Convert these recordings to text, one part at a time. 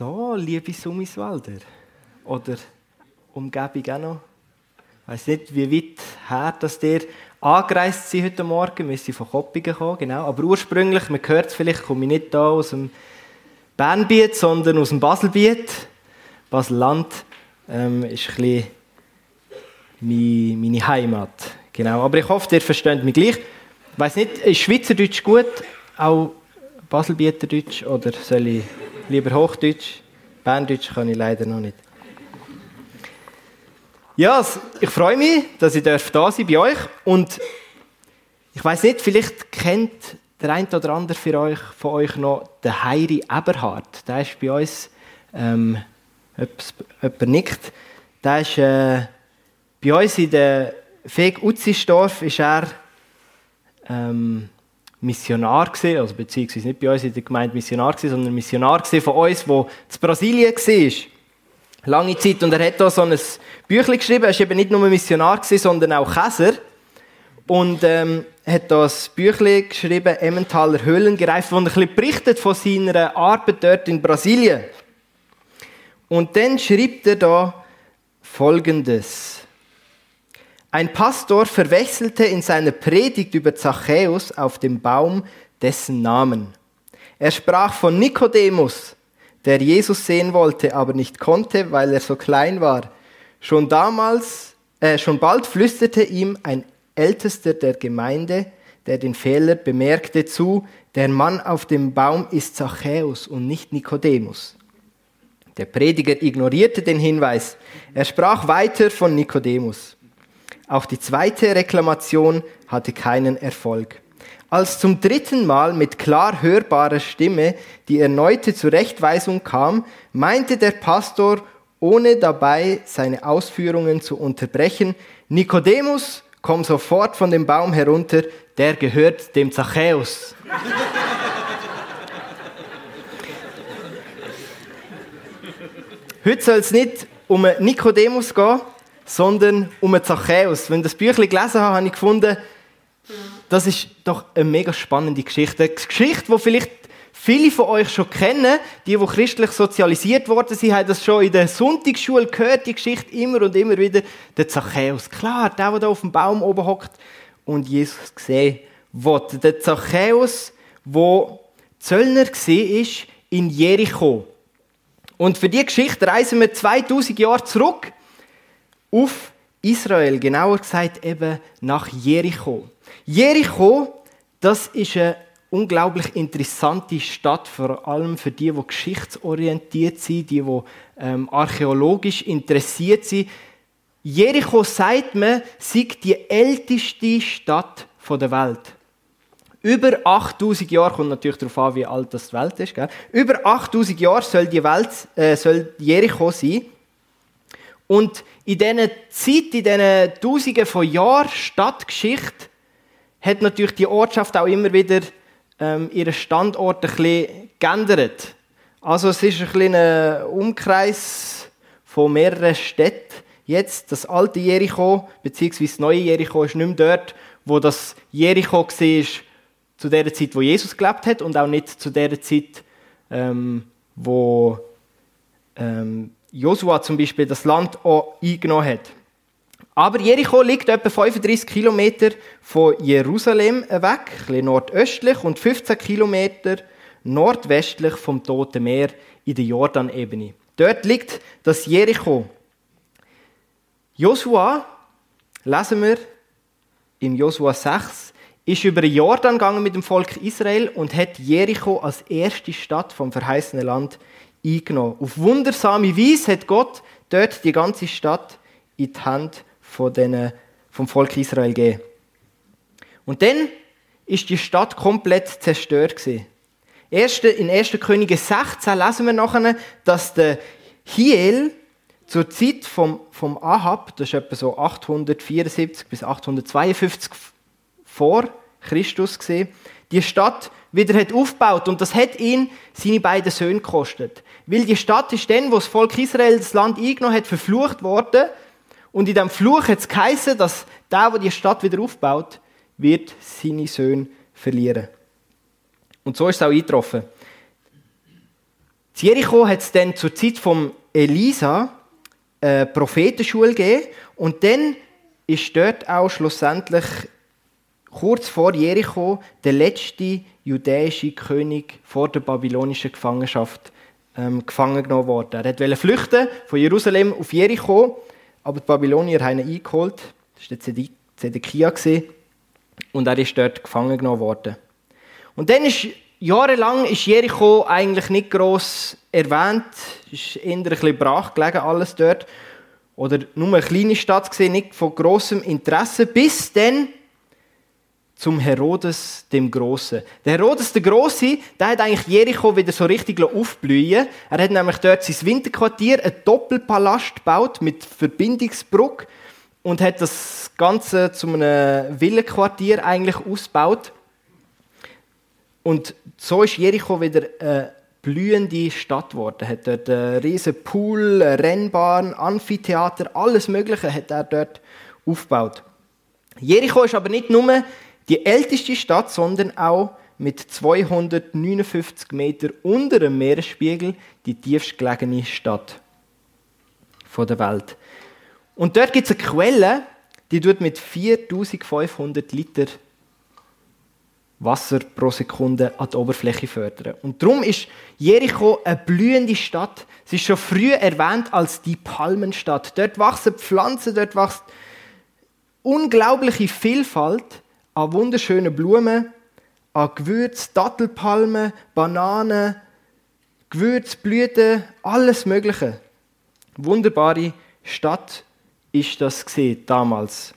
So, liebe Summiswalder. Oder Umgebung auch noch. Ich weiss nicht, wie weit her, dass ihr angereist seid heute Morgen. Wir sind von Koppingen gekommen, genau. Aber ursprünglich, man hört es vielleicht, komme ich nicht da aus dem Bernbiet, sondern aus dem Baselbiet. Baselland ähm, ist ein bisschen meine Heimat. Genau. Aber ich hoffe, ihr versteht mich gleich. Ich weiss nicht, ist Schweizerdeutsch gut? Auch Baselbieterdeutsch? Oder soll ich lieber Hochdeutsch? Berndeutsch kann ich leider noch nicht. Ja, ich freue mich, dass ich da sein bei euch und ich weiß nicht, vielleicht kennt der eine oder andere für euch, von euch noch den Heiri Eberhard. Der ist bei uns, ähm, jemand nickt, der ist äh, bei uns in der Feg Utzisdorf ist er ähm, Missionar gewesen, also beziehungsweise nicht bei uns in der Gemeinde Missionar gewesen, sondern Missionar gewesen von uns, wo zu Brasilien war. Lange Zeit. Und er hat da so ein Büchlein geschrieben. Er war eben nicht nur Missionar gewesen, sondern auch Käser. Und ähm, hat da ein Büchlein geschrieben, Emmentaler Höhlengereif, wo er ein bisschen berichtet von seiner Arbeit dort in Brasilien. Und dann schreibt er da Folgendes. Ein Pastor verwechselte in seiner Predigt über Zachäus auf dem Baum dessen Namen. Er sprach von Nikodemus, der Jesus sehen wollte, aber nicht konnte, weil er so klein war. Schon damals, äh, schon bald flüsterte ihm ein Ältester der Gemeinde, der den Fehler bemerkte, zu, der Mann auf dem Baum ist Zachäus und nicht Nikodemus. Der Prediger ignorierte den Hinweis. Er sprach weiter von Nikodemus. Auch die zweite Reklamation hatte keinen Erfolg. Als zum dritten Mal mit klar hörbarer Stimme die erneute Zurechtweisung kam, meinte der Pastor, ohne dabei seine Ausführungen zu unterbrechen, Nikodemus, komm sofort von dem Baum herunter, der gehört dem Zachäus. Heute soll es nicht um Nikodemus gehen, sondern um einen Zachäus. Wenn ich das Büchlein gelesen habe, habe ich gefunden, das ist doch eine mega spannende Geschichte. Eine Geschichte, die vielleicht viele von euch schon kennen, die, die christlich sozialisiert worden sind, haben das schon in der Sonntagsschule gehört, die Geschichte immer und immer wieder. Der Zachäus, klar, der, der da auf dem Baum oben hockt und Jesus gesehen wird. Der Zachäus, der Zöllner war in Jericho. Und für diese Geschichte reisen wir 2000 Jahre zurück auf Israel, genauer gesagt eben nach Jericho. Jericho, das ist eine unglaublich interessante Stadt, vor allem für die, die geschichtsorientiert sind, die, die ähm, archäologisch interessiert sind. Jericho, sagt man, sei die älteste Stadt der Welt. Über 8000 Jahre, kommt natürlich darauf an, wie alt das die Welt ist, gell? über 8000 Jahre soll, die Welt, äh, soll Jericho sein. Und in dieser Zeit, in diesen Tausenden von Jahren Stadtgeschichte, hat natürlich die Ortschaft auch immer wieder ähm, ihren Standort ein bisschen geändert. Also es ist ein Umkreis von mehreren Städten. Jetzt das alte Jericho, beziehungsweise das neue Jericho, ist nicht mehr dort, wo das Jericho war, zu der Zeit, wo Jesus gelebt hat und auch nicht zu der Zeit, ähm, wo ähm, Josua zum Beispiel das Land auch eingenommen hat. Aber Jericho liegt etwa 35 Kilometer von Jerusalem weg, ein bisschen nordöstlich, und 15 Kilometer nordwestlich vom Toten Meer in der Jordanebene. Dort liegt das Jericho. Josua, lesen wir im Josua 6, ist über den Jordan gegangen mit dem Volk Israel und hat Jericho als erste Stadt vom verheißenen Land eingenommen. Auf wundersame Weise hat Gott dort die ganze Stadt in die Hand von denen, vom Volk Israel gegeben. Und dann ist die Stadt komplett zerstört gewesen. In 1. Könige 16 lesen wir nachher, dass der Hiel zur Zeit vom, vom Ahab, das ist etwa so 874 bis 852 vor Christus gesehen, die Stadt wieder hat aufgebaut und das hat ihn seine beiden Söhne gekostet. Weil die Stadt ist dann, wo das Volk Israel das Land eingenommen hat, verflucht worden und in diesem Fluch hat es geheißen, dass der, der die Stadt wieder aufbaut, wird seine Söhne verlieren. Und so ist es auch eingetroffen. In Jericho hat es dann zur Zeit von Elisa eine Prophetenschule gegeben und dann ist dort auch schlussendlich kurz vor Jericho der letzte jüdische König vor der babylonischen Gefangenschaft ähm, gefangen genommen worden. Er wollte flüchten von Jerusalem auf Jericho, aber die Babylonier haben ihn eingeholt. Das war der Zedekia. Und er ist dort gefangen genommen worden. Und dann ist jahrelang ist Jericho eigentlich nicht gross erwähnt. Es ist eher ein bisschen brach gelegen, alles dort. Oder nur eine kleine Stadt gesehen, nicht von grossem Interesse, bis dann zum Herodes dem Großen. Der Herodes der Große, der hat eigentlich Jericho wieder so richtig aufblühen. Er hat nämlich dort sein Winterquartier, einen Doppelpalast gebaut mit Verbindungsbrücke und hat das Ganze zu einem Villenquartier eigentlich ausgebaut. Und so ist Jericho wieder eine blühende Stadt geworden. Er hat dort einen riesen Pool, eine Rennbahn, Amphitheater, alles Mögliche hat er dort aufgebaut. Jericho ist aber nicht nur die älteste Stadt, sondern auch mit 259 Meter unter dem Meeresspiegel die tiefst gelegene Stadt der Welt. Und dort gibt es eine Quelle, die tut mit 4500 Liter Wasser pro Sekunde an die Oberfläche fördern. Und darum ist Jericho eine blühende Stadt. Sie ist schon früh erwähnt als die Palmenstadt. Dort wachsen Pflanzen, dort wächst unglaubliche Vielfalt an wunderschönen Blumen, an Gewürz, Dattelpalmen, Bananen, Gewürzblüten, alles Mögliche. Wunderbare Stadt ist das damals.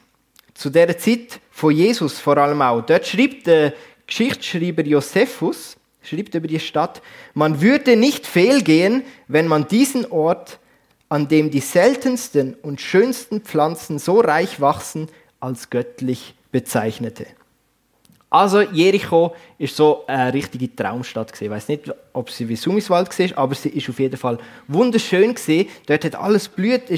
Zu der Zeit von Jesus vor allem auch. Dort schreibt der Geschichtsschreiber Josephus, schreibt über die Stadt, man würde nicht fehlgehen, wenn man diesen Ort, an dem die seltensten und schönsten Pflanzen so reich wachsen, als göttlich bezeichnete. Also Jericho ist so eine richtige Traumstadt Ich weiß nicht, ob sie wie Sumiswald war, aber sie ist auf jeden Fall wunderschön. Dort hat alles blüht.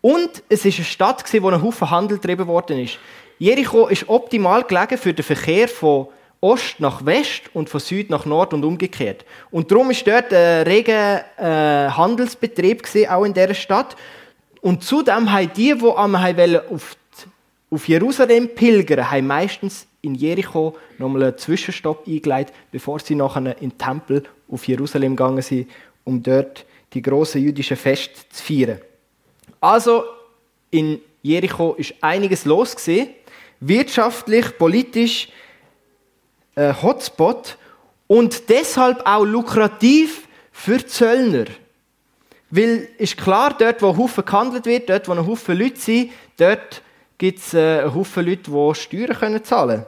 Und es ist eine Stadt wo ein Haufen Handel getrieben worden ist. Jericho ist optimal gelegen für den Verkehr von Ost nach West und von Süd nach Nord und umgekehrt. Und darum ist dort ein reger äh, Handelsbetrieb gewesen, auch in dieser Stadt. Und zudem haben die, die auf auf Jerusalem pilgern, haben meistens in Jericho nochmal einen Zwischenstopp eingeleitet, bevor sie nachher in den Tempel auf Jerusalem gegangen sind, um dort die große jüdische Fest zu feiern. Also in Jericho ist einiges los gewesen. wirtschaftlich, politisch, äh, Hotspot und deshalb auch lukrativ für Zöllner. Weil ist klar, dort wo Haufen gehandelt wird, dort wo ein Haufen Leute sind, dort gibt es äh, einen Haufen Leute, die Steuern können zahlen können,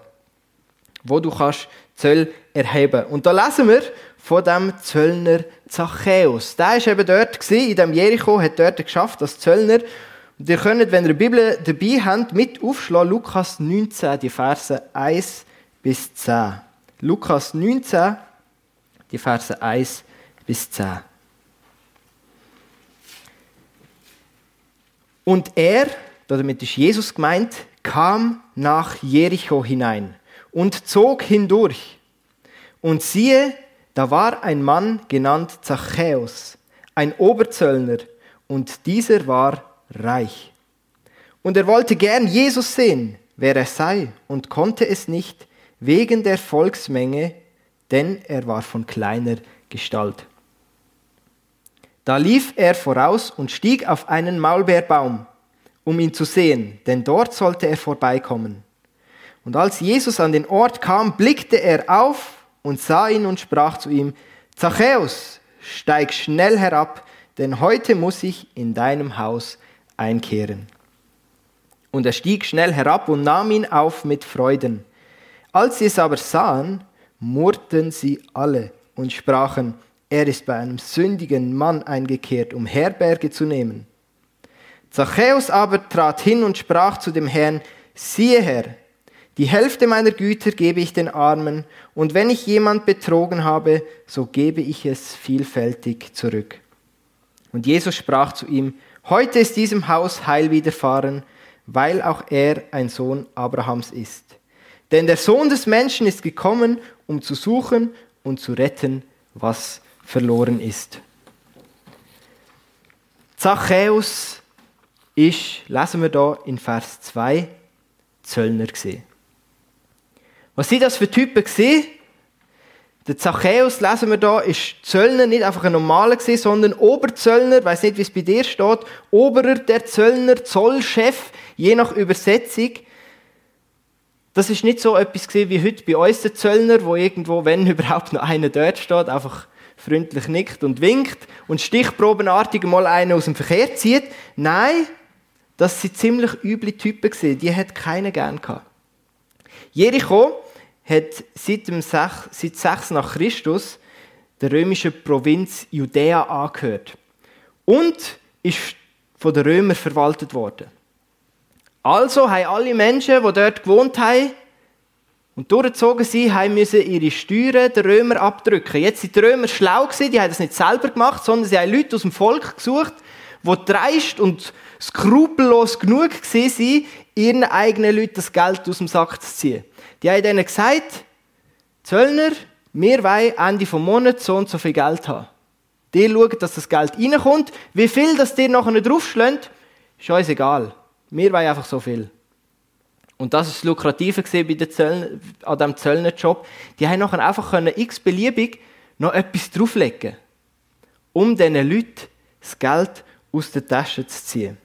wo du kannst Zöll erheben Und da lesen wir von dem Zöllner Zachäus. Der war eben dort, gewesen, in dem Jericho, hat dort geschafft, als Zöllner. Und ihr könnt, wenn ihr die Bibel dabei habt, mit aufschlagen, Lukas 19, die Verse 1 bis 10. Lukas 19, die Verse 1 bis 10. Und er, damit ist Jesus gemeint, kam nach Jericho hinein und zog hindurch. Und siehe, da war ein Mann genannt Zachäus, ein Oberzöllner, und dieser war reich. Und er wollte gern Jesus sehen, wer er sei, und konnte es nicht wegen der Volksmenge, denn er war von kleiner Gestalt. Da lief er voraus und stieg auf einen Maulbeerbaum um ihn zu sehen, denn dort sollte er vorbeikommen. Und als Jesus an den Ort kam, blickte er auf und sah ihn und sprach zu ihm, Zachäus, steig schnell herab, denn heute muss ich in deinem Haus einkehren. Und er stieg schnell herab und nahm ihn auf mit Freuden. Als sie es aber sahen, murrten sie alle und sprachen, er ist bei einem sündigen Mann eingekehrt, um Herberge zu nehmen. Zachäus aber trat hin und sprach zu dem Herrn, siehe Herr, die Hälfte meiner Güter gebe ich den Armen, und wenn ich jemand betrogen habe, so gebe ich es vielfältig zurück. Und Jesus sprach zu ihm, heute ist diesem Haus Heil widerfahren, weil auch er ein Sohn Abrahams ist. Denn der Sohn des Menschen ist gekommen, um zu suchen und zu retten, was verloren ist. Zachäus ist, lesen wir da in Vers 2, Zöllner gesehen. Was sind das für Typen gesehen? Der Zachäus, lesen wir da, ist Zöllner, nicht einfach ein normaler gewesen, sondern Oberzöllner, weiß nicht, wie es bei dir steht, Oberer der Zöllner, Zollchef, je nach Übersetzung. Das ist nicht so etwas gewesen wie heute bei uns der Zöllner, wo irgendwo, wenn überhaupt noch einer dort steht, einfach freundlich nickt und winkt und stichprobenartig mal einen aus dem Verkehr zieht. Nein, das sind ziemlich üble Typen gewesen. Die hat keiner gern gehabt. Jericho hat seit, dem 6, seit 6 nach Christus der römischen Provinz Judäa angehört und ist von den Römern verwaltet worden. Also haben alle Menschen, die dort gewohnt haben und durchgezogen sind, haben müssen ihre Steuern den Römern abdrücken. Jetzt sind die Römer schlau gewesen, die haben das nicht selber gemacht, sondern sie haben Leute aus dem Volk gesucht, die dreist und skrupellos genug waren, ihren eigenen Leuten das Geld aus dem Sack zu ziehen. Die haben ihnen gesagt, Zöllner, wir wollen Ende des Monats so und so viel Geld haben. Die schauen, dass das Geld reinkommt. Wie viel das dir nachher draufschlägt, ist uns egal. Wir wollen einfach so viel. Und das ist das Lukrative bei den Zöllner, an diesem Zöllnerjob. Die haben nachher einfach x-beliebig noch etwas drauflegen um diesen Leuten das Geld aus der Tasche zu ziehen.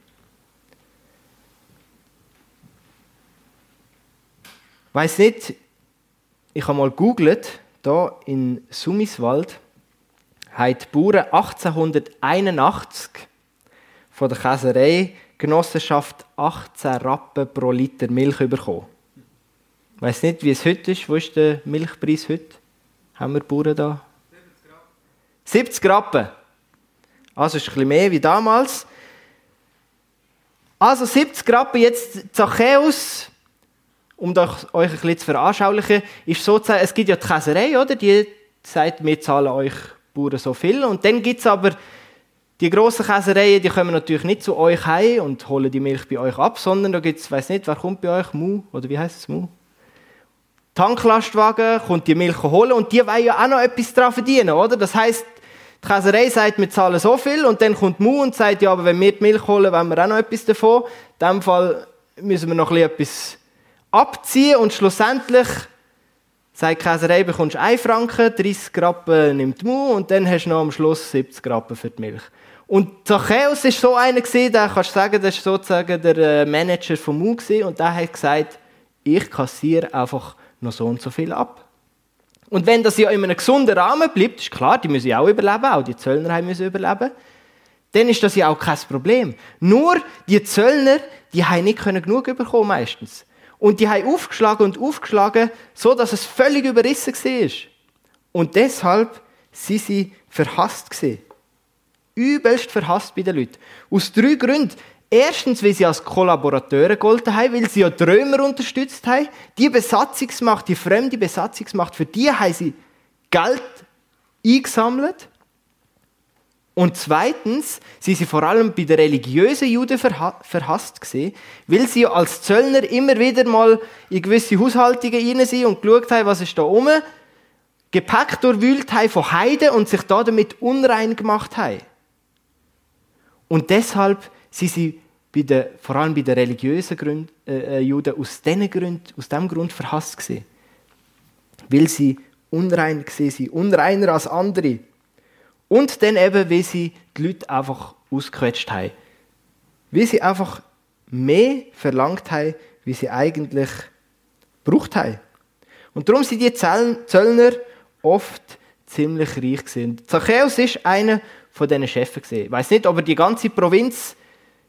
Weiß nicht, ich habe mal googelt, da in Sumiswald haben die Bauern 1881 von der Käserei Genossenschaft 18 Rappen pro Liter Milch bekommen. Ich weiß nicht, wie es heute ist. Wo ist der Milchpreis heute? Haben wir Bauern da? 70 Rappen. Also ist ein bisschen mehr wie damals. Also 70 Rappen jetzt Zachäus um euch ein bisschen zu veranschaulichen, ist sozusagen, es gibt ja die Käserei, oder? Die sagt, wir zahlen euch Bauern so viel. Und dann gibt es aber die grossen Käsereien, die kommen natürlich nicht zu euch heim und holen die Milch bei euch ab, sondern da gibt es, weiß nicht, wer kommt bei euch? Mu? Oder wie heißt es Mu? Tanklastwagen kommt die Milch holen und die wollen ja auch noch etwas daran verdienen, oder? Das heißt, die Käserei sagt, wir zahlen so viel und dann kommt Mu und sagt, ja, aber wenn wir die Milch holen, wollen wir auch noch etwas davon. In dem Fall müssen wir noch etwas abziehen und schlussendlich sagt die Käserei, bekommst du 1 Franken, 30 Rappen nimmt Mu und dann hast du noch am Schluss 70 Rappen für die Milch. Und Zachäus war so einer, der kannst du sagen, das war sozusagen der äh, Manager von Mu und der hat gesagt, ich kassiere einfach noch so und so viel ab. Und wenn das ja in einem gesunden Rahmen bleibt, ist klar, die müssen auch überleben, auch die Zöllner müssen überleben, dann ist das ja auch kein Problem. Nur die Zöllner, die haben nicht genug bekommen meistens. Und die haben aufgeschlagen und aufgeschlagen, so dass es völlig überrissen war. Und deshalb sind sie verhasst gewesen. Übelst verhasst bei den Leuten. Aus drei Gründen. Erstens, weil sie als Kollaborateure gegolten haben, weil sie ja die Römer unterstützt haben. Die Besatzungsmacht, die fremde Besatzungsmacht, für die haben sie Geld eingesammelt. Und zweitens sind sie vor allem bei den religiösen Juden verhasst gesehen, weil sie als Zöllner immer wieder mal in gewisse Haushaltungen rein sind und geschaut haben, was ist da oben, Gepäck durchwühlt haben von Heiden und sich da damit unrein gemacht haben. Und deshalb sind sie bei den, vor allem bei den religiösen Gründen, äh, äh, Juden aus diesem Grund, aus Grund verhasst gesehen, weil sie unrein sind, unreiner als andere. Und dann eben, wie sie die Leute einfach ausgequetscht haben. Wie sie einfach mehr verlangt haben, wie sie eigentlich gebraucht haben. Und darum sind die Zöllner oft ziemlich reich gewesen. Zachäus ist einer von diesen Chefen Ich weiß nicht, ob er die ganze Provinz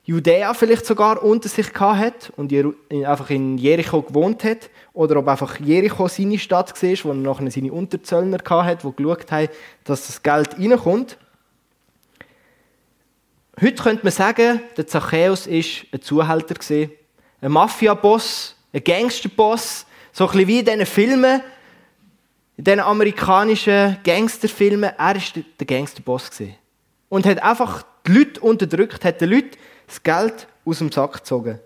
Judäa vielleicht sogar unter sich hat und einfach in Jericho gewohnt hat. Oder ob einfach Jericho seine Stadt war, wo er nachher seine Unterzöllner hat, die geschaut haben, dass das Geld reinkommt. Heute könnte man sagen, der Zachäus war ein Zuhälter, ein Mafia-Boss, ein Gangster-Boss, so ein bisschen wie in diesen Filmen, in diesen amerikanischen Gangsterfilmen. Er war der Gangster-Boss. Und hat einfach die Leute unterdrückt, hat den Leuten das Geld aus dem Sack gezogen.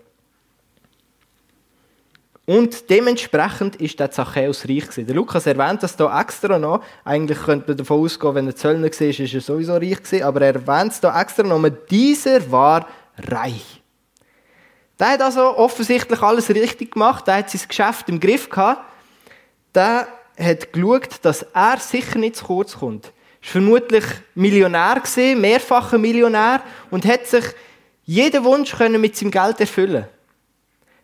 Und dementsprechend ist der Zachäus reich gewesen. Der Lukas erwähnt das hier extra noch. Eigentlich könnte man davon ausgehen, wenn er Zöllner war, ist er sowieso reich gewesen. Aber er erwähnt es hier extra noch. Dieser war reich. Der hat also offensichtlich alles richtig gemacht. Der hat sein Geschäft im Griff gehabt. Der hat geschaut, dass er sicher nicht zu kurz kommt. Er war vermutlich Millionär gewesen, mehrfacher Millionär und hat sich jeden Wunsch mit seinem Geld erfüllen.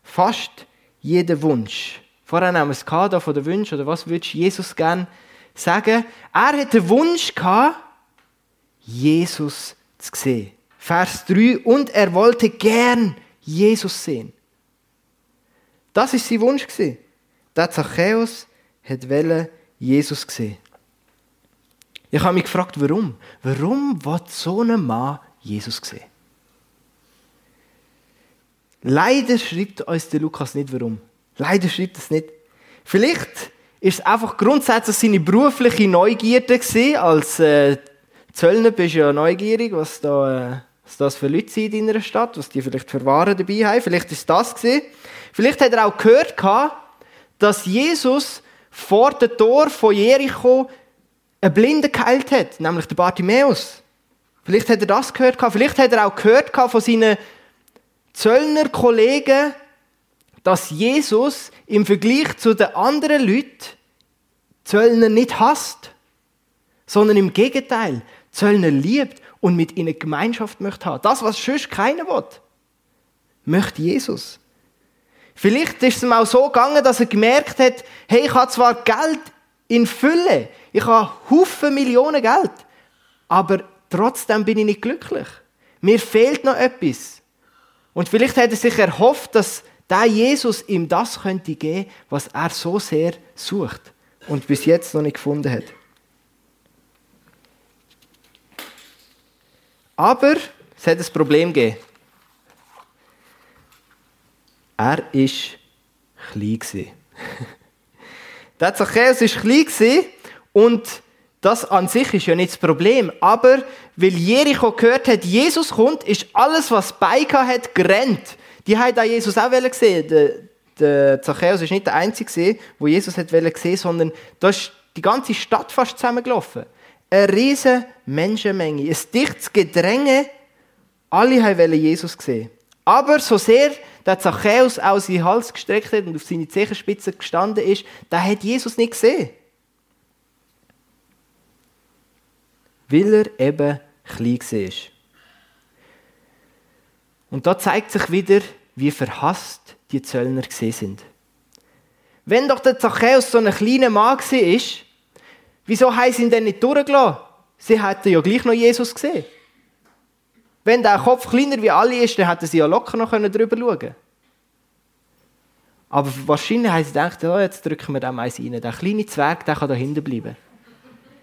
Fast jeden Wunsch. Vorher haben wir es gehabt, von den Wünschen, oder was würdest Jesus gerne sagen? Er hat den Wunsch gehabt, Jesus zu sehen. Vers 3, und er wollte gern Jesus sehen. Das ist sein Wunsch Der Zachäus wollte Jesus sehen. Ich habe mich gefragt, warum? Warum will so ein Mann Jesus sehen? Leider schreibt uns der Lukas nicht, warum. Leider schreibt es nicht. Vielleicht ist es einfach grundsätzlich seine berufliche Neugierde gewesen. Als äh, Zöllner bist du ja neugierig, was da, äh, was das für Leute sind in deiner Stadt, was die vielleicht für Waren dabei haben. Vielleicht ist das gewesen. Vielleicht hat er auch gehört dass Jesus vor dem Tor von Jericho einen Blinden geheilt hat, nämlich den Bartimäus. Vielleicht hat er das gehört Vielleicht hat er auch gehört von seinen Zöllner Kollegen, dass Jesus im Vergleich zu den anderen Leuten Zöllner nicht hasst, sondern im Gegenteil, Zöllner liebt und mit ihnen Gemeinschaft möchte haben. Das, was sonst keiner will, möchte Jesus. Vielleicht ist es ihm auch so gegangen, dass er gemerkt hat, hey, ich habe zwar Geld in Fülle, ich habe Haufen Millionen Geld, aber trotzdem bin ich nicht glücklich. Mir fehlt noch etwas. Und vielleicht hat er sich erhofft, dass der Jesus ihm das könnte geben, was er so sehr sucht und bis jetzt noch nicht gefunden hat. Aber es hat ein Problem gegeben. Er war klein. der Zachäus war klein und das an sich ist ja nicht das Problem. Aber weil Jericho gehört hat, Jesus kommt, ist alles, was Beika hat, gerannt. Die haben da Jesus auch gesehen. Der, der Zachäus ist nicht der Einzige, wo Jesus hat gesehen, sondern da ist die ganze Stadt fast zusammengelaufen. Eine riesige Menschenmenge, ein dichtes Gedränge. Alle wollten Jesus sehen. Aber so sehr der Zachäus auch seinen Hals gestreckt hat und auf seine Zehenspitze gestanden ist, der hat Jesus nicht gesehen. Weil er eben klein war. Und da zeigt sich wieder, wie verhasst die Zöllner gesehen sind. Wenn doch der Zachäus so ein kleiner Mann war, wieso haben sie ihn denn nicht durchgelassen? Sie hätten ja gleich noch Jesus gesehen. Wenn der Kopf kleiner wie alle ist, dann hätten sie ja locker noch drüber schauen können. Aber wahrscheinlich haben sie gedacht, oh, jetzt drücken wir dem eins rein. Der kleine Zwerg, der kann da hinten bleiben.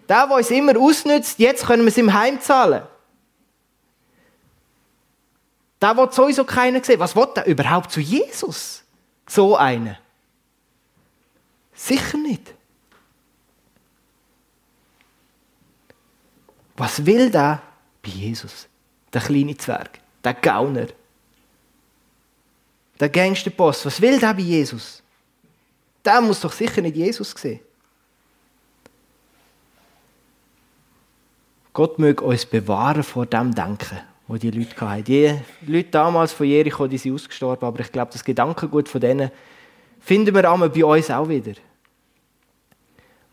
Der, der uns immer ausnützt, jetzt können wir es im Heim zahlen. Der will sowieso keiner sehen. Was will der überhaupt zu Jesus? So einen. Sicher nicht. Was will der bei Jesus? Der kleine Zwerg, der Gauner, der Gangsterboss. Was will der bei Jesus? Der muss doch sicher nicht Jesus sehen. Gott möge uns bewahren vor dem Denken, wo die Leute hatten. Die Leute damals von Jericho, die sind ausgestorben, aber ich glaube, das Gedankengut von denen finden wir einmal bei uns auch wieder.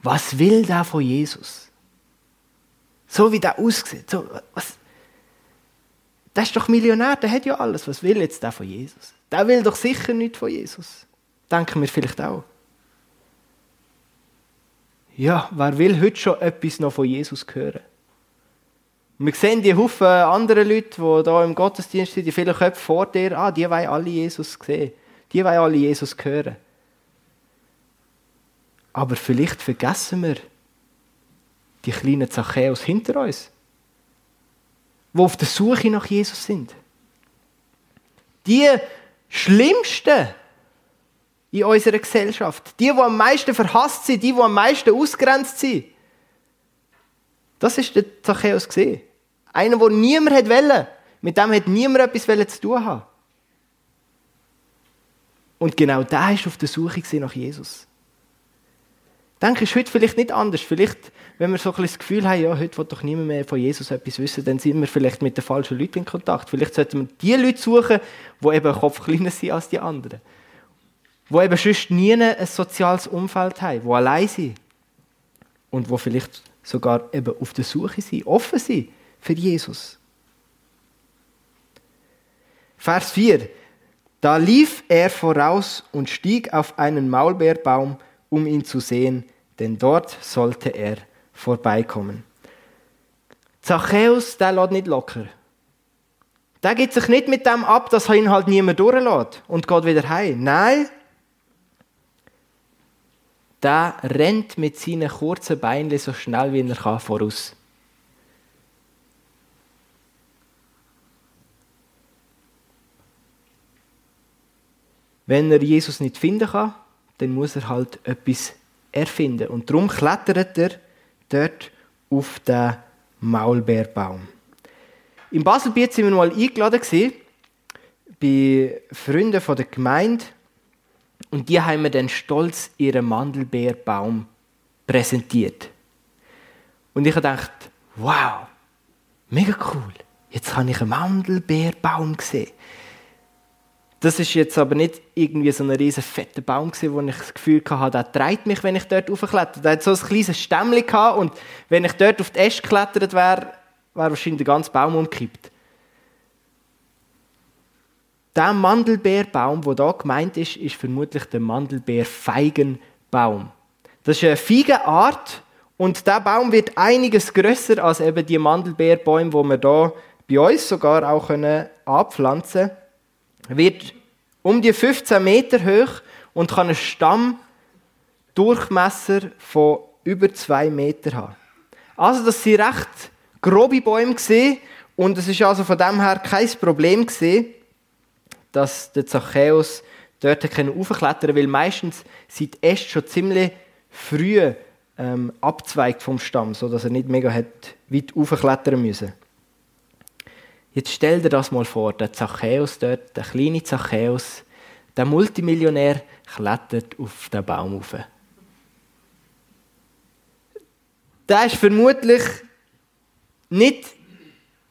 Was will der von Jesus? So wie der aussieht. So, was? Der ist doch Millionär, der hat ja alles. Was will jetzt der von Jesus? Der will doch sicher nicht von Jesus. Denken wir vielleicht auch. Ja, wer will heute schon etwas noch von Jesus hören? Wir sehen die Haufen andere Leute, die hier im Gottesdienst sind, die vielen Köpfe vor dir, ah, die wollen alle Jesus sehen. Die wollen alle Jesus hören. Aber vielleicht vergessen wir die kleinen Zachäus hinter uns, die auf der Suche nach Jesus sind. Die Schlimmsten in unserer Gesellschaft, die, die am meisten verhasst sind, die, die am meisten ausgrenzt sind, das ist der Zachäus gesehen. Einer, der niemand wollte. Mit dem hat niemand etwas zu tun haben. Und genau da ist auf der Suche nach Jesus. Denke ist heute vielleicht nicht anders. Vielleicht, wenn wir so ein das Gefühl haben, ja, heute will doch niemand mehr von Jesus etwas wissen, dann sind wir vielleicht mit den falschen Leuten in Kontakt. Vielleicht sollten wir die Leute suchen, die eben Kopf kleiner sind als die anderen. Die eben sonst nie ein soziales Umfeld haben, die allein sind. Und die vielleicht sogar eben auf der Suche sind, offen sind für Jesus. Vers 4. Da lief er voraus und stieg auf einen Maulbeerbaum, um ihn zu sehen, denn dort sollte er vorbeikommen. Zachäus, der lädt nicht locker. Der geht sich nicht mit dem ab, dass ihn halt niemand durchlässt und geht wieder heim. Nein, der rennt mit seinen kurzen Beinen so schnell wie er kann voraus. Wenn er Jesus nicht finden kann, dann muss er halt etwas erfinden. Und darum klettert er dort auf den Maulbeerbaum. Im Baselbiet sind wir mal eingeladen bei Freunden der Gemeinde und die haben mir dann stolz ihren Mandelbeerbaum präsentiert. Und ich gedacht, wow, mega cool. Jetzt habe ich einen Mandelbeerbaum gesehen. Das ist jetzt aber nicht irgendwie so ein riesen fetter Baum gewesen, wo ich das Gefühl hatte, der treibt mich, wenn ich dort raufkletter. Der hat so ein kleines Stämmchen und wenn ich dort auf die Äste geklettert wäre, wäre wahrscheinlich der ganze Baum umgekippt. Der Mandelbeerbaum, der hier gemeint ist, ist vermutlich der Mandelbeerfeigenbaum. Das ist eine Feigenart und der Baum wird einiges größer als eben die Mandelbeerbäume, die wir hier bei uns sogar auch anpflanzen können wird um die 15 Meter hoch und kann einen Stammdurchmesser von über 2 Meter haben. Also das sind recht grobe Bäume und es ist also von dem her kein Problem gesehen, dass der Zachäus dort aufklettern konnte, weil meistens sind die Äste schon ziemlich früh ähm, abzweigt vom Stamm, sodass er nicht mega hat weit aufklettern müssen. Jetzt stell dir das mal vor, der Zachäus dort, der kleine Zachäus, der Multimillionär klettert auf den Baum rauf. Der ist vermutlich nicht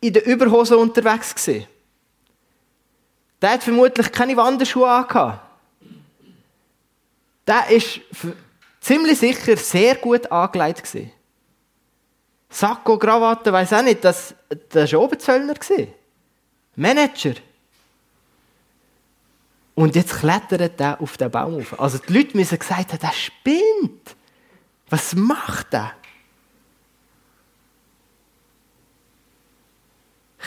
in der Überhose unterwegs gewesen. Der hat vermutlich keine Wanderschuhe angehabt. Der ist ziemlich sicher sehr gut angelegt gewesen. Sakko, Krawatte, weiß auch nicht, das, war Obenzöllner. Manager. Und jetzt klettert er auf den Baum auf. Also die Leute müssen gesagt haben, der spinnt. Was macht er?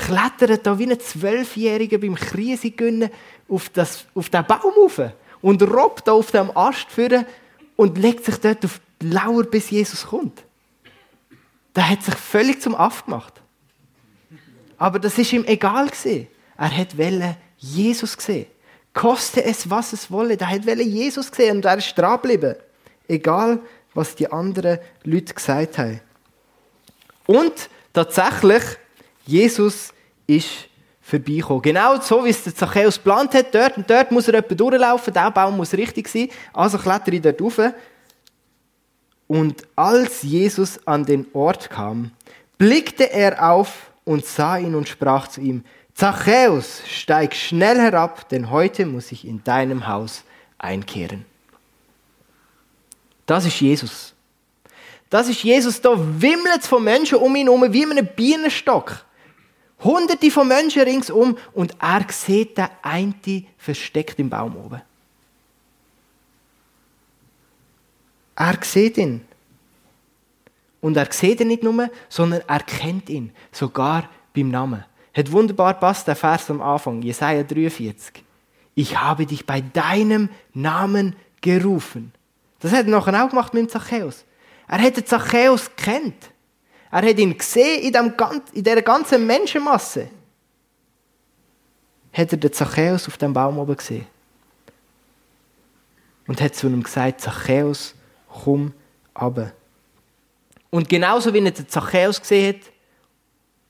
Klettert da wie ein Zwölfjähriger beim Krisengönnen auf, auf den Baum auf und robbt da auf dem Ast führen und legt sich dort auf die Lauer, bis Jesus kommt der hat sich völlig zum Aff gemacht. Aber das ist ihm egal gewesen. Er hat Welle Jesus gesehen. Koste es, was es wolle. Der hat Welle Jesus gesehen und er ist dran geblieben. Egal, was die anderen Leute gesagt haben. Und tatsächlich, Jesus ist vorbeikommen. Genau so, wie es der Zachäus geplant hat. Dort und dort muss er jemand durchlaufen. Der Baum muss richtig sein. Also kletter ich dort rauf. Und als Jesus an den Ort kam, blickte er auf und sah ihn und sprach zu ihm, Zachäus, steig schnell herab, denn heute muss ich in deinem Haus einkehren. Das ist Jesus. Das ist Jesus, da wimmelt es von Menschen um ihn herum wie in einem Bienenstock. Hunderte von Menschen ringsum und er sieht den einen versteckt im Baum oben. Er sieht ihn. Und er sieht ihn nicht nur, sondern er kennt ihn, sogar beim Namen. Hat wunderbar passt der Vers am Anfang, Jesaja 43. Ich habe dich bei deinem Namen gerufen. Das hat er nachher auch gemacht mit Zachäus. Er hat den Zachäus kennt. Er hat ihn gesehen in, dem, dieser ganzen Menschenmasse. Hat er den Zachäus auf dem Baum oben gesehen. Und hat zu ihm gesagt, Zachäus, komm runter. Und genauso wie er den Zachäus gesehen hat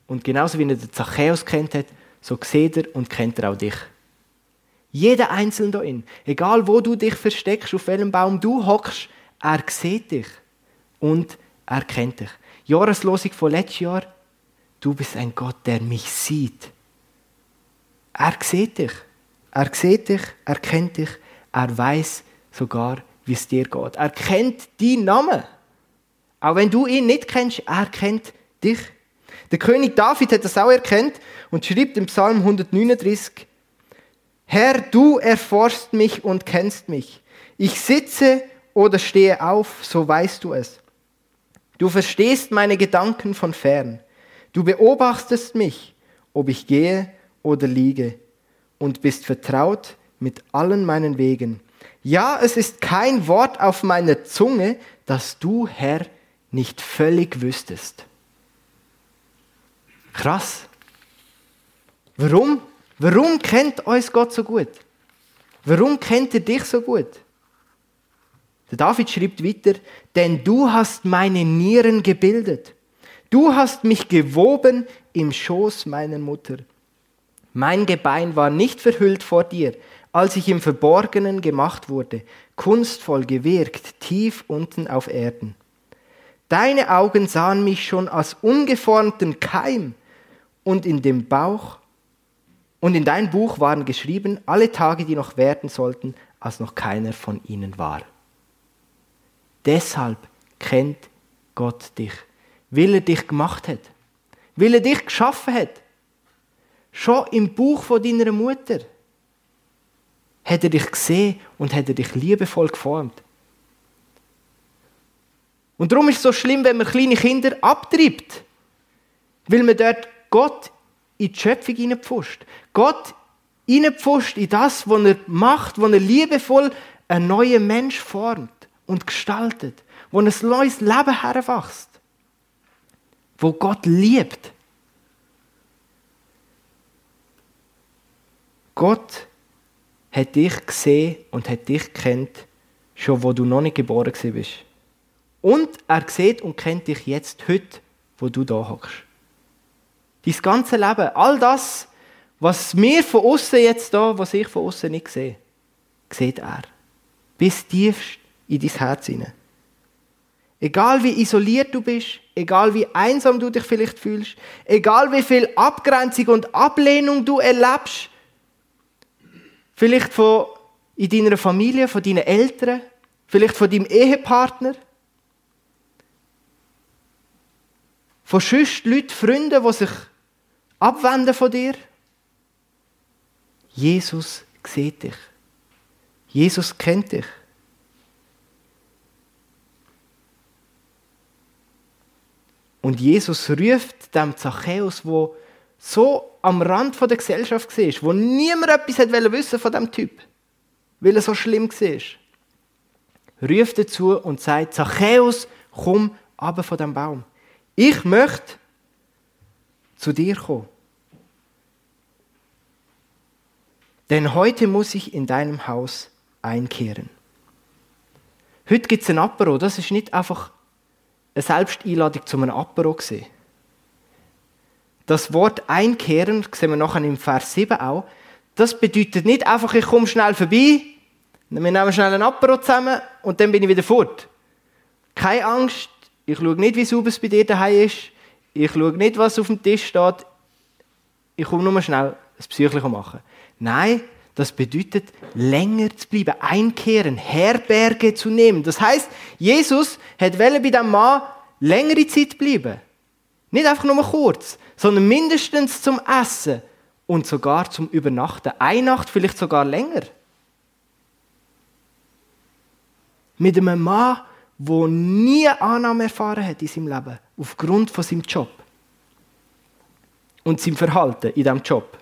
und genauso wie er den Zachäus kennt hat, so sieht er und kennt er auch dich. Jeder Einzelne da in. Egal wo du dich versteckst, auf welchem Baum du hockst, er sieht dich und er kennt dich. Jahreslosung von letztes Jahr. Du bist ein Gott, der mich sieht. Er sieht dich. Er sieht dich, er kennt dich, er weiß sogar, wie es dir geht. Er kennt deinen Namen. Auch wenn du ihn nicht kennst, er kennt dich. Der König David hat das auch erkannt und schreibt im Psalm 139, Herr, du erforschst mich und kennst mich. Ich sitze oder stehe auf, so weißt du es. Du verstehst meine Gedanken von fern. Du beobachtest mich, ob ich gehe oder liege, und bist vertraut mit allen meinen Wegen. Ja, es ist kein Wort auf meiner Zunge, das du, Herr, nicht völlig wüsstest. Krass. Warum? Warum kennt uns Gott so gut? Warum kennt er dich so gut? Der David schreibt weiter, denn du hast meine Nieren gebildet. Du hast mich gewoben im Schoß meiner Mutter. Mein Gebein war nicht verhüllt vor dir, als ich im Verborgenen gemacht wurde, kunstvoll gewirkt, tief unten auf Erden. Deine Augen sahen mich schon als ungeformten Keim und in dem Bauch und in dein Buch waren geschrieben alle Tage, die noch werden sollten, als noch keiner von ihnen war. Deshalb kennt Gott dich, weil er dich gemacht hat, weil er dich geschaffen hat. Schon im Buch von deiner Mutter hat er dich gesehen und hat er dich liebevoll geformt. Und darum ist es so schlimm, wenn man kleine Kinder abtreibt, weil man dort Gott in die Schöpfung hineinpfuscht. Gott hineinpfuscht in das, was er macht, was er liebevoll einen neuen Mensch formt und gestaltet, wo ein neues Leben heranwächst, wo Gott liebt. Gott hat dich gesehen und hat dich kennt, schon wo du noch nicht geboren bist. Und er sieht und kennt dich jetzt, heute, wo du da hockst. Dein ganze Leben, all das, was mir von außen jetzt da, was ich von außen nicht sehe, sieht er. Bis tiefst in dein Herz hinein. Egal wie isoliert du bist, egal wie einsam du dich vielleicht fühlst, egal wie viel Abgrenzung und Ablehnung du erlebst, vielleicht von in deiner Familie, von deinen Eltern, vielleicht von deinem Ehepartner, von sonst Leuten, Freunden, die sich abwenden von dir. Jesus sieht dich. Jesus kennt dich. Und Jesus ruft dem Zachäus, wo so am Rand der Gesellschaft war, wo niemand etwas wissen von dem Typ, weil er so schlimm war, ruft dazu und sagt, Zachäus, komm aber von dem Baum. Ich möchte zu dir kommen. Denn heute muss ich in deinem Haus einkehren. Heute gibt es ein Apero. Das ist nicht einfach eine Selbsteinladung zu einem Apero. Gewesen. Das Wort einkehren, das sehen wir nachher im Vers 7 auch, das bedeutet nicht einfach, ich komme schnell vorbei, wir nehmen schnell ein Apero zusammen und dann bin ich wieder fort. Keine Angst, ich schaue nicht, wie sauber es bei dir daheim ist. Ich schaue nicht, was auf dem Tisch steht. Ich komme nur schnell das Psychliche machen. Nein, das bedeutet, länger zu bleiben, einkehren, Herberge zu nehmen. Das heißt, Jesus hat bei diesem Mann längere Zeit bleiben. Nicht einfach nur kurz, sondern mindestens zum Essen und sogar zum Übernachten. Eine Nacht, vielleicht sogar länger. Mit einem Mann, der nie Annahme erfahren hat in seinem Leben, aufgrund von seinem Job und seinem Verhalten in diesem Job.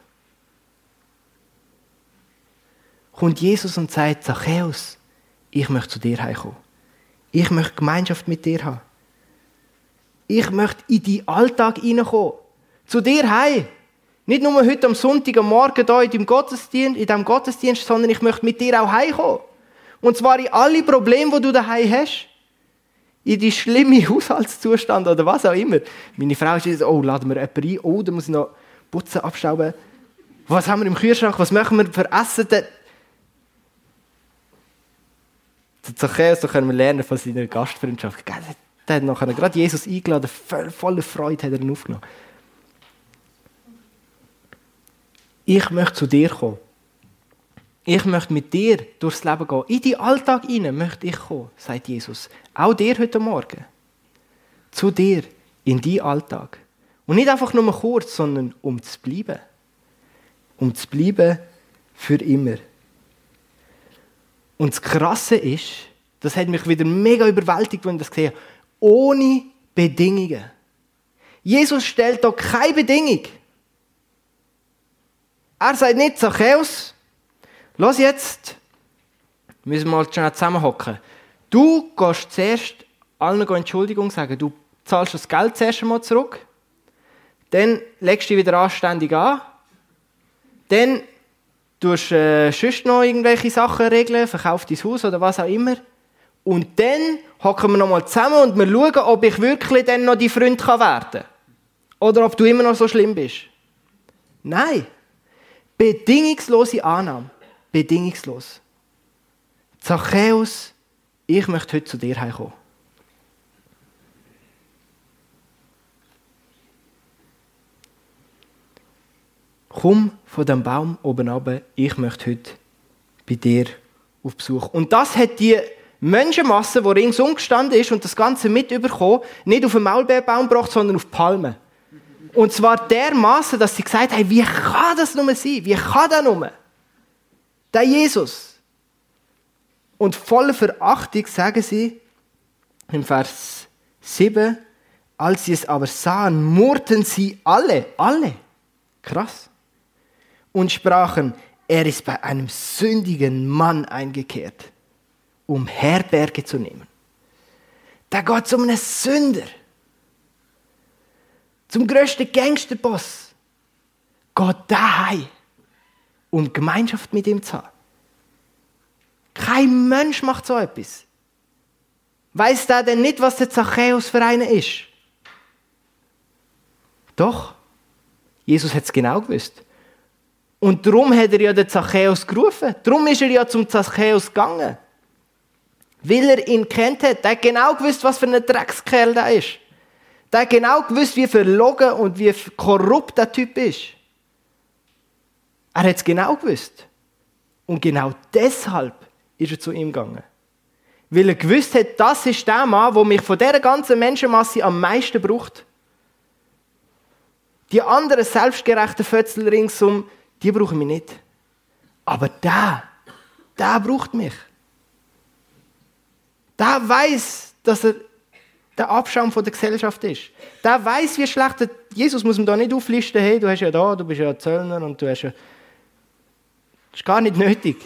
Kommt Jesus und sagt, Zachäus, ich möchte zu dir heimkommen. Ich möchte Gemeinschaft mit dir haben. Ich möchte in deinen Alltag hineinkommen. Zu dir heim. Nicht nur heute am Sonntag am Morgen hier in deinem Gottesdienst, in diesem Gottesdienst, sondern ich möchte mit dir auch heimkommen. Und zwar in alle Probleme, die du daheim hast in die schlimme Haushaltszustand oder was auch immer. Meine Frau ist oh, laden wir jemanden ein, oh, da muss ich noch putzen, abstauben. Was haben wir im Kühlschrank, was machen wir für Essen? Der Zachäus, da können wir lernen von seiner Gastfreundschaft. Der hat nachher gerade Jesus eingeladen, voller Freude hat er ihn aufgenommen. Ich möchte zu dir kommen. Ich möchte mit dir durchs Leben gehen. In deinen Alltag hinein möchte ich kommen, sagt Jesus. Auch dir heute Morgen. Zu dir, in deinen Alltag. Und nicht einfach nur kurz, sondern um zu bleiben. Um zu bleiben für immer. Und das Krasse ist, das hat mich wieder mega überwältigt, wenn ich das gesehen habe, ohne Bedingungen. Jesus stellt da keine Bedingung. Er sagt nicht, Zachäus, lass jetzt, müssen wir mal schnell zusammenhocken. Du gehst zuerst allen Entschuldigung sagen. Du zahlst das Geld zuerst einmal zurück. Dann legst du dich wieder anständig an. Dann du äh, sonst noch irgendwelche Sachen regeln, verkauf dein Haus oder was auch immer. Und dann hocken wir nochmal zusammen und wir schauen, ob ich wirklich dann noch dein Freund werden kann. Oder ob du immer noch so schlimm bist. Nein. Bedingungslose Annahme. Bedingungslos. Zachäus, ich möchte heute zu dir heimkommen. Komm von dem Baum oben runter, ich möchte heute bei dir auf Besuch. Und das hat die Menschenmasse, die ringsum gestanden ist und das Ganze mit überkommen, nicht auf den Maulbeerbaum gebracht, sondern auf Palmen. Und zwar dermaßen, dass sie gesagt haben, wie kann das nur sein? Wie kann das nur? Der Jesus. Und voller Verachtung sagen sie im Vers 7, als sie es aber sahen, murrten sie alle, alle, krass, und sprachen, er ist bei einem sündigen Mann eingekehrt, um Herberge zu nehmen. Da geht es um einen Sünder zum grössten Gangsterboss, geht daheim, um Gemeinschaft mit ihm zu haben. Kein Mensch macht so etwas. Weiß der denn nicht, was der Zachäus für einen ist? Doch, Jesus hat es genau gewusst. Und darum hat er ja den Zachäus gerufen. Darum ist er ja zum Zachäus gegangen. Weil er ihn kennt hat. Er hat genau gewusst, was für ein Dreckskerl da ist. Der hat genau gewusst, wie verlogen und wie korrupt der Typ ist. Er hat es genau gewusst. Und genau deshalb ist er zu ihm gegangen. Weil er gewusst hat, das ist der Mann, der mich von dieser ganzen Menschenmasse am meisten braucht. Die anderen selbstgerechten Fötzel ringsum, die brauchen mich nicht. Aber der, der braucht mich. Der weiß, dass er der Abschaum von der Gesellschaft ist. Der weiß, wie schlecht der Jesus muss man da nicht auflisten, hey, du hast ja da, du bist ja Zöllner und du hast ja. Das ist gar nicht nötig.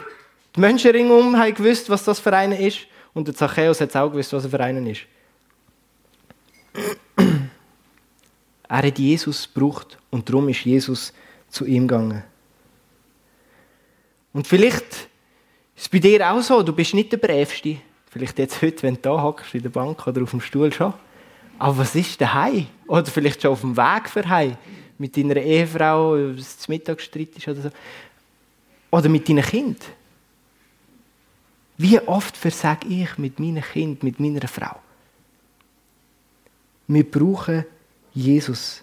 Die Menschen ringsum haben gewusst, was das für einen ist und der Zachäus hat auch gewusst, was er für einen ist. Er hat Jesus gebraucht und darum ist Jesus zu ihm gegangen. Und vielleicht ist es bei dir auch so, du bist nicht der Brävste. Vielleicht jetzt heute, wenn du da hockst, in der Bank oder auf dem Stuhl schon. Aber was ist daheim? Oder vielleicht schon auf dem Weg für heim. Mit deiner Ehefrau, ob es zum Mittagsstreit ist oder so. Oder mit deinem Kind. Wie oft versage ich mit meinem Kind, mit meiner Frau? Wir brauchen Jesus.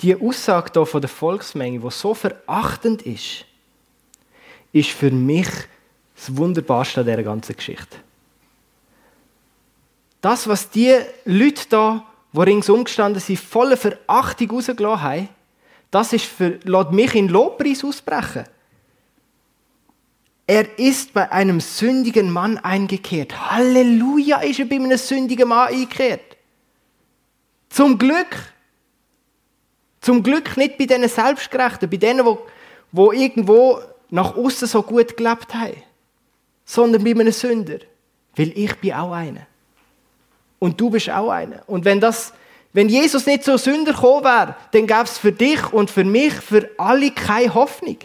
Die Aussage hier von der Volksmenge, die so verachtend ist, ist für mich das Wunderbarste an dieser ganzen Geschichte. Das, was die Leute da, die ringsum gestanden sind, voller Verachtung rausgelassen haben, das ist für, lässt mich in Lobpreis ausbrechen. Er ist bei einem sündigen Mann eingekehrt. Halleluja, ist er bei einem sündigen Mann eingekehrt. Zum Glück. Zum Glück nicht bei denen Selbstgerechten, bei denen, wo, wo irgendwo nach außen so gut gelebt haben, sondern bei einem Sünder. Weil ich bin auch einer. Und du bist auch einer. Und wenn das, wenn Jesus nicht so Sünder gekommen wäre, dann gäbe es für dich und für mich, für alle keine Hoffnung.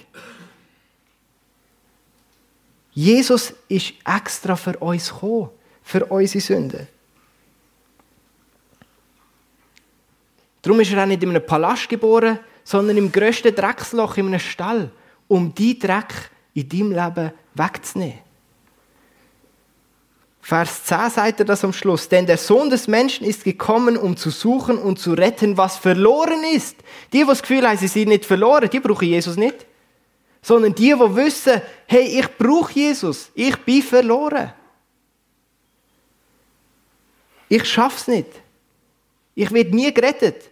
Jesus ist extra für uns gekommen, für unsere Sünden. Darum ist er auch nicht in einem Palast geboren, sondern im grössten Drecksloch in einem Stall um die Dreck in deinem Leben wegzunehmen. Vers 10 sagt er das am Schluss. Denn der Sohn des Menschen ist gekommen, um zu suchen und zu retten, was verloren ist. Die, die das Gefühl haben, sie sind nicht verloren, die brauchen Jesus nicht. Sondern die, die wissen, hey, ich brauche Jesus, ich bin verloren. Ich schaff's nicht. Ich werde nie gerettet.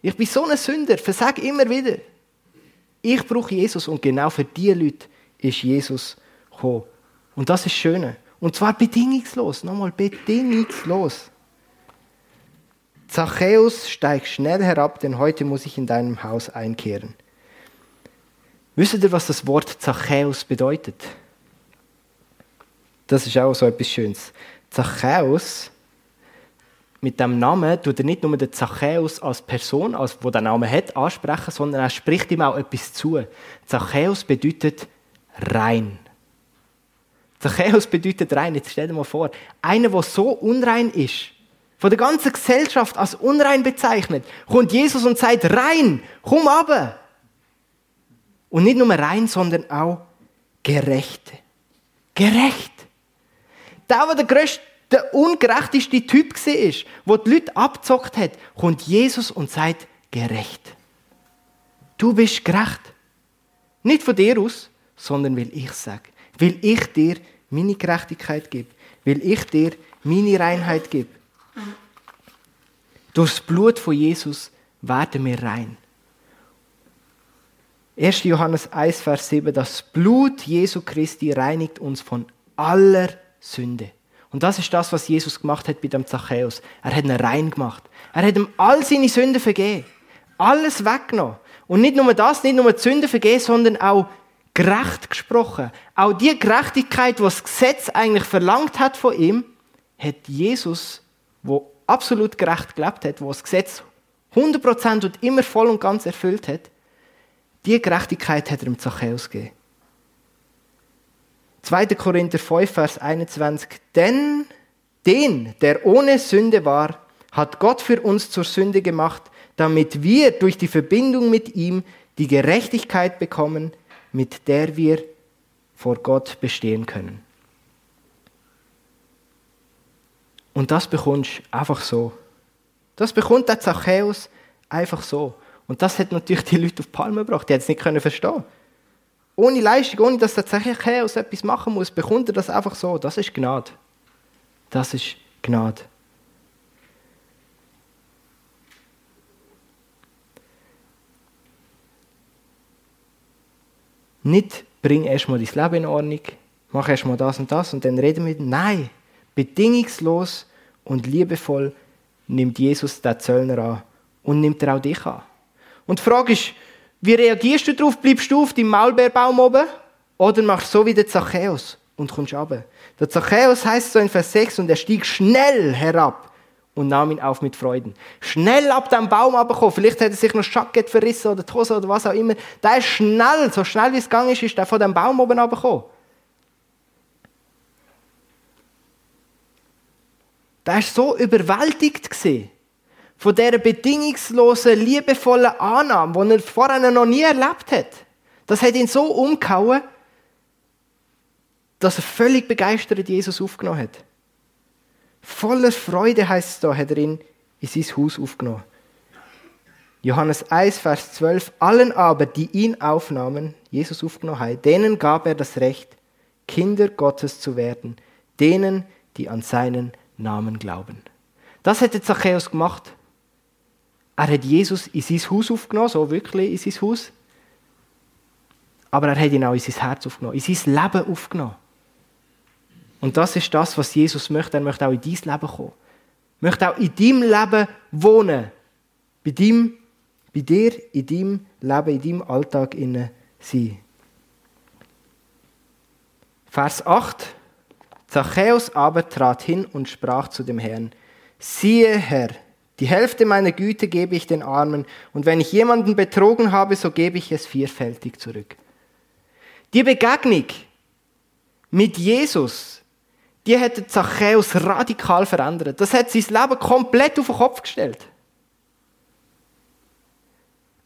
Ich bin so ein Sünder, versage immer wieder. Ich brauche Jesus und genau für diese Leute ist Jesus gekommen. Und das ist das Schöne. Und zwar bedingungslos. Nochmal bedingungslos. Zachäus, steig schnell herab, denn heute muss ich in deinem Haus einkehren. Wisst ihr, was das Wort Zachäus bedeutet? Das ist auch so etwas Schönes. Zachäus, mit dem Namen tut er nicht nur den Zachäus als Person, als wo der Name hat, ansprechen, sondern er spricht ihm auch etwas zu. Zachäus bedeutet rein. Zachäus bedeutet rein. Jetzt stell dir mal vor, einer, der so unrein ist, von der ganzen Gesellschaft als unrein bezeichnet, kommt Jesus und sagt, rein, komm ab. Und nicht nur rein, sondern auch gerecht. Gerecht. Der, der der größte, der ungerechteste Typ war, der die Leute abzockt hat, kommt Jesus und sagt, gerecht. Du bist gerecht. Nicht von dir aus, sondern weil ich sage weil ich dir meine Gerechtigkeit gebe, weil ich dir meine Reinheit gebe. Durch das Blut von Jesus werden wir rein. 1. Johannes 1, Vers 7, das Blut Jesu Christi reinigt uns von aller Sünde. Und das ist das, was Jesus gemacht hat bei dem Zachäus. Er hat ihn rein gemacht. Er hat ihm all seine Sünden vergeben. Alles weggenommen. Und nicht nur das, nicht nur die Sünden vergeben, sondern auch gerecht gesprochen. Auch die Gerechtigkeit, die das Gesetz eigentlich verlangt hat von ihm, hat Jesus, wo absolut gerecht gelebt hat, wo das Gesetz 100% und immer voll und ganz erfüllt hat, die Gerechtigkeit hat er dem Zachäus gegeben. 2. Korinther 5, Vers 21. Denn den, der ohne Sünde war, hat Gott für uns zur Sünde gemacht, damit wir durch die Verbindung mit ihm die Gerechtigkeit bekommen, mit der wir vor Gott bestehen können. Und das bekommst du einfach so. Das bekommt der Zachäus einfach so. Und das hat natürlich die Leute auf die Palme gebracht. Die hätten es nicht können verstehen. Ohne Leistung, ohne dass der Zachäus etwas machen muss, bekommt er das einfach so. Das ist Gnade. Das ist Gnade. Nicht bring erstmal dein Leben in Ordnung, mach erstmal das und das und dann reden wir. Nein, bedingungslos und liebevoll nimmt Jesus den Zöllner an und nimmt er auch dich an. Und die Frage ist, wie reagierst du darauf? Bleibst du auf deinem Maulbeerbaum oben oder machst du so wie der Zachäus und kommst runter? Der Zachäus heißt so in Vers 6 und er stieg schnell herab und nahm ihn auf mit Freuden. Schnell ab dem Baum abgekommen. Vielleicht hat er sich noch das Jackett verrissen oder die Hose oder was auch immer. Der ist schnell, so schnell wie es gegangen ist, ist er von dem Baum oben abgekommen. Der war so überwältigt von dieser bedingungslosen, liebevollen Annahme, die er vorher noch nie erlebt hat. Das hat ihn so umgehauen, dass er völlig begeistert Jesus aufgenommen hat. Voller Freude heißt es da, hat er ihn in sein Haus aufgenommen. Johannes 1, Vers 12. Allen aber, die ihn aufnahmen, Jesus aufgenommen haben, denen gab er das Recht, Kinder Gottes zu werden, denen, die an seinen Namen glauben. Das hat Zachäus gemacht. Er hat Jesus in sein Haus aufgenommen, so wirklich in sein Haus. Aber er hat ihn auch in sein Herz aufgenommen, in sein Leben aufgenommen. Und das ist das, was Jesus möchte. Er möchte auch in dein Leben kommen. Er möchte auch in deinem Leben wohnen. Bei, deinem, bei dir, in deinem Leben, in deinem Alltag sein. Vers 8. Zachäus aber trat hin und sprach zu dem Herrn, siehe Herr, die Hälfte meiner Güte gebe ich den Armen, und wenn ich jemanden betrogen habe, so gebe ich es vierfältig zurück. Die Begegnung mit Jesus die hat Zachäus radikal verändert. Das hat sein Leben komplett auf den Kopf gestellt.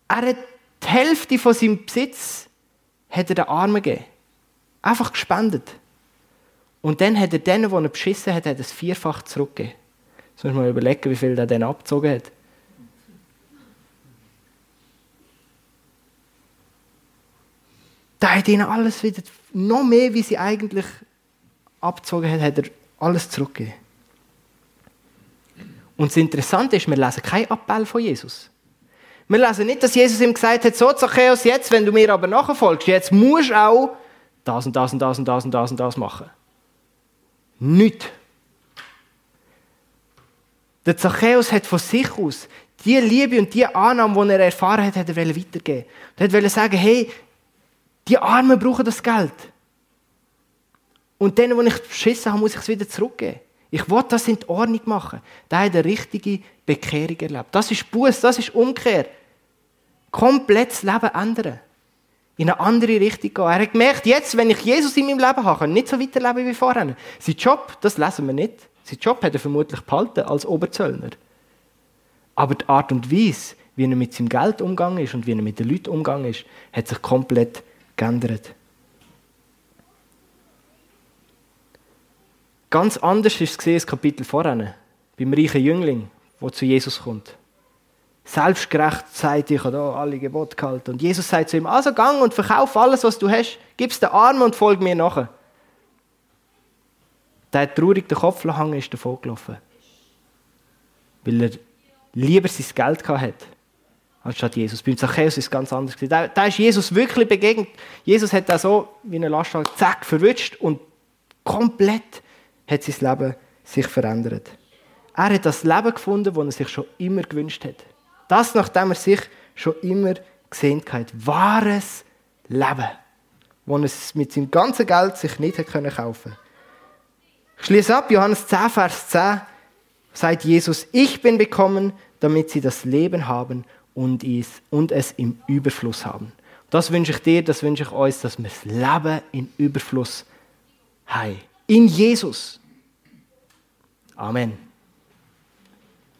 Er hat die Hälfte von seinem Besitz hat er den Armen gegeben. Einfach gespendet. Und dann hat er denen, die er beschissen hat, hat es vierfach zurückgegeben. Jetzt muss man mal überlegen, wie viel er dann abgezogen hat. Da hat ihnen alles wieder, noch mehr, wie sie eigentlich abgezogen hat, hat er alles zurückgegeben. Und das Interessante ist, wir lesen keinen Appell von Jesus. Wir lesen nicht, dass Jesus ihm gesagt hat, so Zachäus, jetzt, wenn du mir aber nachfolgst, jetzt musst du auch das und das und das und das und das machen. Nicht. Der Zachäus hat von sich aus die Liebe und die Annahme, die er erfahren hat, hat er weitergeben. Er wollte sagen, hey, die Armen brauchen das Geld. Und denen, die ich beschissen habe, muss ich es wieder zurückgeben. Ich will das in die Ordnung machen. Da hat eine richtige Bekehrung erlebt. Das ist Buß, das ist Umkehr. Komplett das Leben ändern. In eine andere Richtung gehen. Er hat gemerkt, jetzt, wenn ich Jesus in meinem Leben habe, kann ich nicht so weiterleben wie vorher. Sein Job, das lesen wir nicht. Sein Job hat er vermutlich behalten als Oberzöllner. Aber die Art und Weise, wie er mit seinem Geld umgegangen ist und wie er mit den Leuten umgegangen ist, hat sich komplett geändert. Ganz anders ist es das Kapitel vorher, beim reichen Jüngling, der zu Jesus kommt. Selbstgerecht sagt, ich habe alle Gebote gehalten. Und Jesus sagt zu ihm, also gang und verkauf alles, was du hast, gib es den Armen und folg mir nachher. Der hat traurig den Kopf hängen ist davon gelaufen. Weil er lieber sein Geld hat, anstatt Jesus. Beim Zachäus ist es ganz anders. Da, da ist Jesus wirklich begegnet. Jesus hat da so wie eine Lastwagen zack verwünscht und komplett hat sein Leben sich verändert. Er hat das Leben gefunden, das er sich schon immer gewünscht hat. Das, nachdem er sich schon immer gesehen hat. Wahres Leben, das er mit seinem ganzen Geld sich nicht kaufen konnte. Ich schließe ab, Johannes 10, Vers 10, sagt Jesus, ich bin gekommen, damit sie das Leben haben und es, im Überfluss haben. Das wünsche ich dir, das wünsche ich uns, dass wir das Leben in Überfluss haben. In Jesus. Amen.